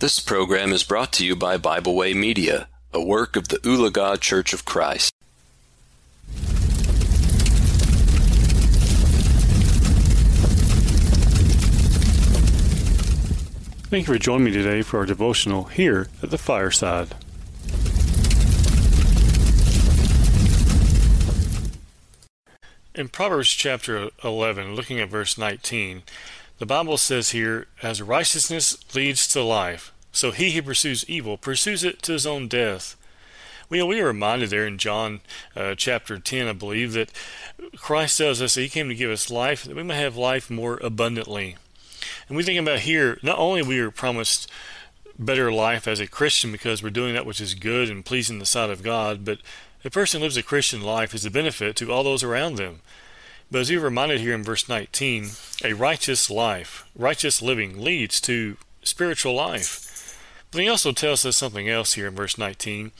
This program is brought to you by Bible Way Media, a work of the Ulaga Church of Christ. Thank you for joining me today for our devotional here at the fireside. In Proverbs chapter 11, looking at verse 19, the Bible says here, As righteousness leads to life, so he who pursues evil pursues it to his own death. We, we are reminded there in John uh, chapter 10, I believe, that Christ tells us that he came to give us life, that we may have life more abundantly. And we think about here, not only we are promised better life as a Christian because we're doing that which is good and pleasing the sight of God, but a person lives a Christian life is a benefit to all those around them. But as we're reminded here in verse 19, a righteous life, righteous living leads to spiritual life. But he also tells us something else here in verse 19.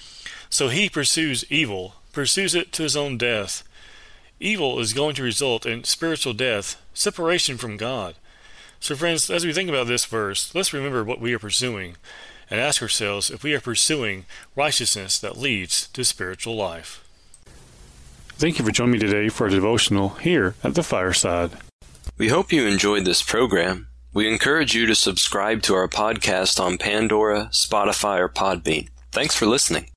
So he pursues evil, pursues it to his own death. Evil is going to result in spiritual death, separation from God. So, friends, as we think about this verse, let's remember what we are pursuing and ask ourselves if we are pursuing righteousness that leads to spiritual life. Thank you for joining me today for a devotional here at the fireside. We hope you enjoyed this program. We encourage you to subscribe to our podcast on Pandora, Spotify, or Podbean. Thanks for listening.